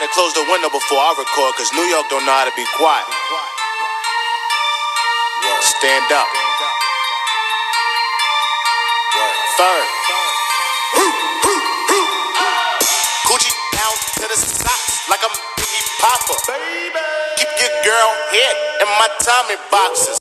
to close the window before I record, cause New York don't know how to be quiet. Stand up. Third. Gucci down to the socks like I'm Biggie Papa. Keep your girl head in my Tommy boxes.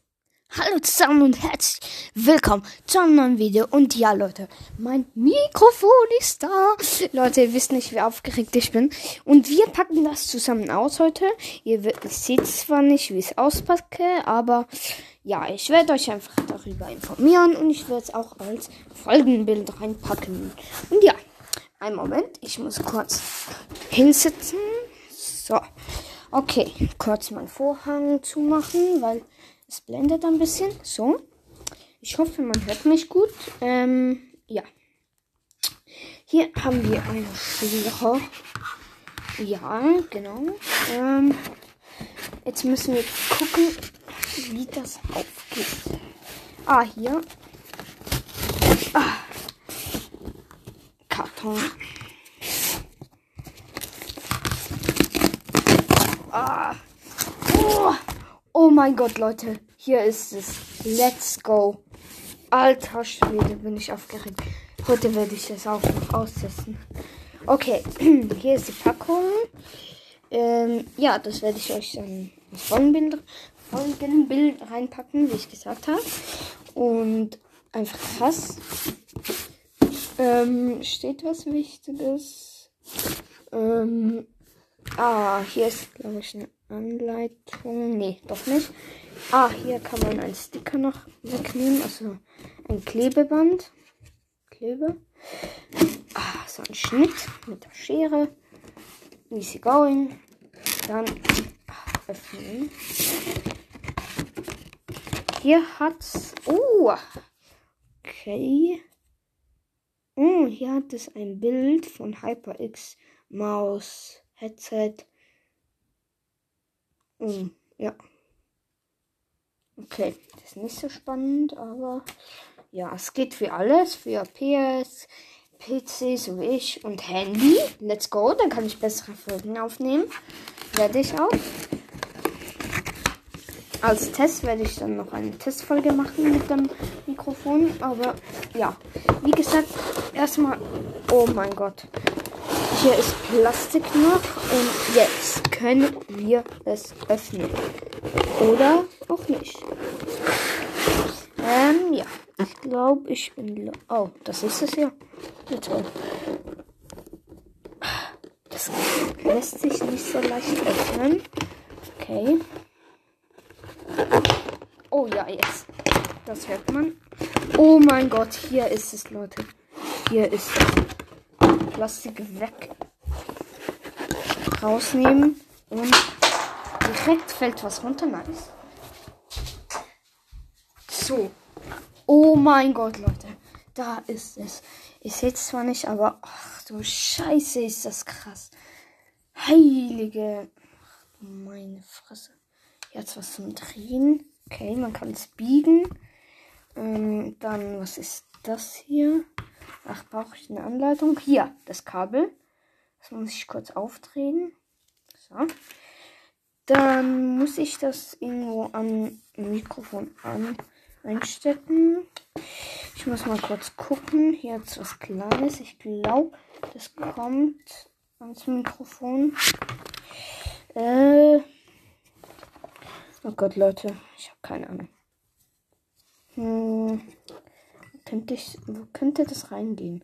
Hallo zusammen und herzlich willkommen zu einem neuen Video. Und ja, Leute, mein Mikrofon ist da. Leute, ihr wisst nicht, wie aufgeregt ich bin. Und wir packen das zusammen aus heute. Ihr seht zwar nicht, wie ich es auspacke, aber ja, ich werde euch einfach darüber informieren und ich werde es auch als Folgenbild reinpacken. Und ja, einen Moment, ich muss kurz hinsitzen. So, okay, kurz meinen Vorhang zumachen, weil es blendet ein bisschen. So. Ich hoffe, man hört mich gut. Ähm, ja. Hier haben wir eine Schere. Ja, genau. Ähm, jetzt müssen wir gucken, wie das aufgeht. Ah, hier. Ah. Karton. Ah. Oh. Oh mein Gott, Leute. Hier ist es. Let's go. Alter Schwede, bin ich aufgeregt. Heute werde ich das auch noch austesten. Okay, hier ist die Packung. Ähm, ja, das werde ich euch dann ins Folgenbild, Folgenbild reinpacken, wie ich gesagt habe. Und einfach krass. Ähm, steht was Wichtiges? Ähm, ah, hier ist, glaube ich, eine Anleitung. Nee, doch nicht. Ah, hier kann man einen Sticker noch wegnehmen. Also ein Klebeband. Klebe. Ah, so ein Schnitt mit der Schere. Easy going. Dann öffnen. Hier hat's. Oh. Okay. Oh, hier hat es ein Bild von HyperX Maus Headset Mm, ja. Okay, das ist nicht so spannend, aber ja, es geht für alles. Für PS, PC, so wie ich und Handy. Let's go, dann kann ich bessere Folgen aufnehmen. Werde ich auch. Als Test werde ich dann noch eine Testfolge machen mit dem Mikrofon. Aber ja, wie gesagt, erstmal. Oh mein Gott. Hier ist Plastik noch und jetzt können wir es öffnen. Oder auch nicht. Ähm, ja. Ich glaube, ich bin. Oh, das ist es ja. Das lässt sich nicht so leicht öffnen. Okay. Oh ja, jetzt. Das hört man. Oh mein Gott, hier ist es, Leute. Hier ist es. Plastik weg. Rausnehmen und direkt fällt was runter. Nice. So. Oh mein Gott, Leute. Da ist es. Ich sehe es zwar nicht, aber ach du Scheiße, ist das krass. Heilige. Ach, meine Fresse. Jetzt was zum Drehen. Okay, man kann es biegen. Ähm, dann, was ist das hier? Ach, brauche ich eine Anleitung? Hier, das Kabel. Das muss ich kurz aufdrehen. So. Dann muss ich das irgendwo am Mikrofon an einstecken. Ich muss mal kurz gucken. Hier ist was Kleines. Ich glaube, das kommt ans Mikrofon. Äh. Oh Gott, Leute. Ich habe keine Ahnung. Hm. Könnte ich, wo könnte das reingehen?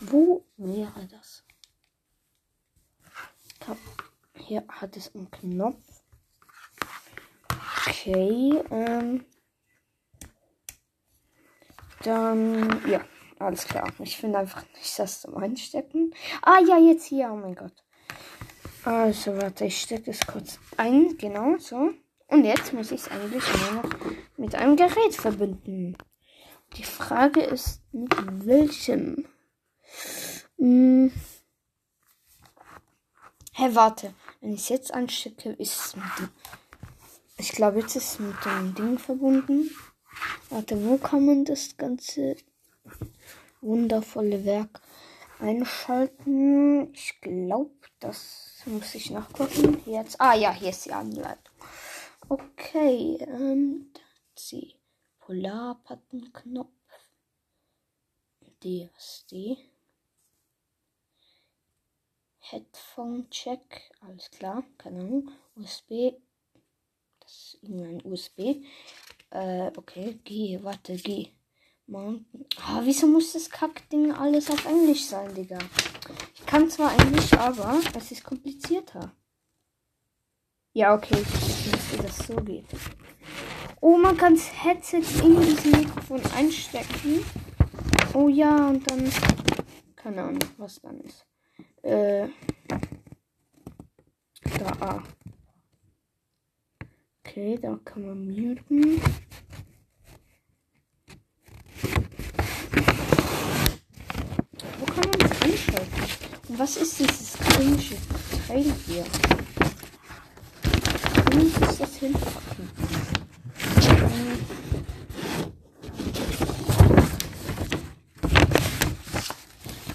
Wo wäre das? Hab, hier hat es einen Knopf. Okay, ähm. Dann, ja, alles klar. Ich finde einfach nicht das zum Einstecken. Ah, ja, jetzt hier. Oh mein Gott. Also, warte, ich stecke es kurz ein. Genau, so. Und jetzt muss ich es eigentlich nur noch mit einem Gerät verbinden. Die Frage ist, mit welchem? Hm. Hä, hey, warte. Wenn ich es jetzt anstecke, ist es mit dem. Ich glaube, jetzt ist es mit dem Ding verbunden. Warte, wo kann man das ganze wundervolle Werk einschalten. Ich glaube, das muss ich nachgucken. Jetzt. Ah ja, hier ist die Anleitung. Okay, ähm, die Polarpattenknopf. DSD. Headphone Check, alles klar, keine Ahnung. USB, das ist irgendein USB. Äh, okay, G, warte, G. Mountain. Ah, wieso muss das Kackding alles auf Englisch sein, Digga? Ich kann zwar Englisch, aber es ist komplizierter. Ja, okay, ich nicht, wie das so geht. Oh, man kann das Headset in diesem Mikrofon einstecken. Oh ja, und dann. Keine Ahnung, was dann ist. Äh. Da, ah. Okay, da kann man muten. Wo kann man das einschalten? Und was ist dieses cringe Teil hier? Wo ich das hinpacken? Ähm,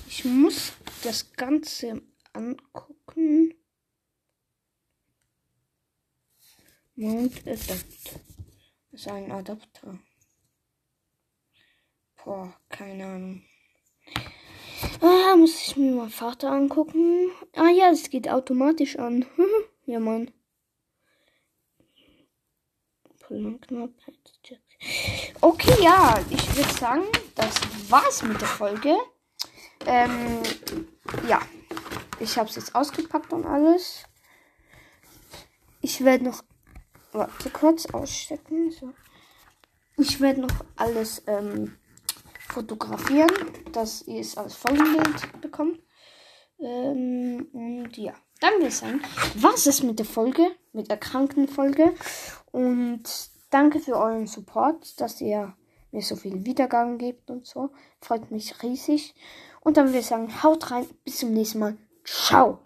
Ich muss das Ganze angucken. Mount Adapt. Ist ein Adapter. Boah, keine Ahnung. Ah, muss ich mir mal Vater angucken. Ah ja, es geht automatisch an. ja, Mann. Okay, ja, ich würde sagen, das war's mit der Folge. Ähm, ja, ich habe es jetzt ausgepackt und alles. Ich werde noch, warte kurz ausstecken. So. Ich werde noch alles ähm, fotografieren, dass ihr es als Folgenbild bekommt. Ähm, und ja, dann würde ich sagen, was ist mit der Folge, mit der Krankenfolge. Und danke für euren Support, dass ihr mir so viel Wiedergaben gebt und so. Freut mich riesig. Und dann würde ich sagen, haut rein, bis zum nächsten Mal. Ciao.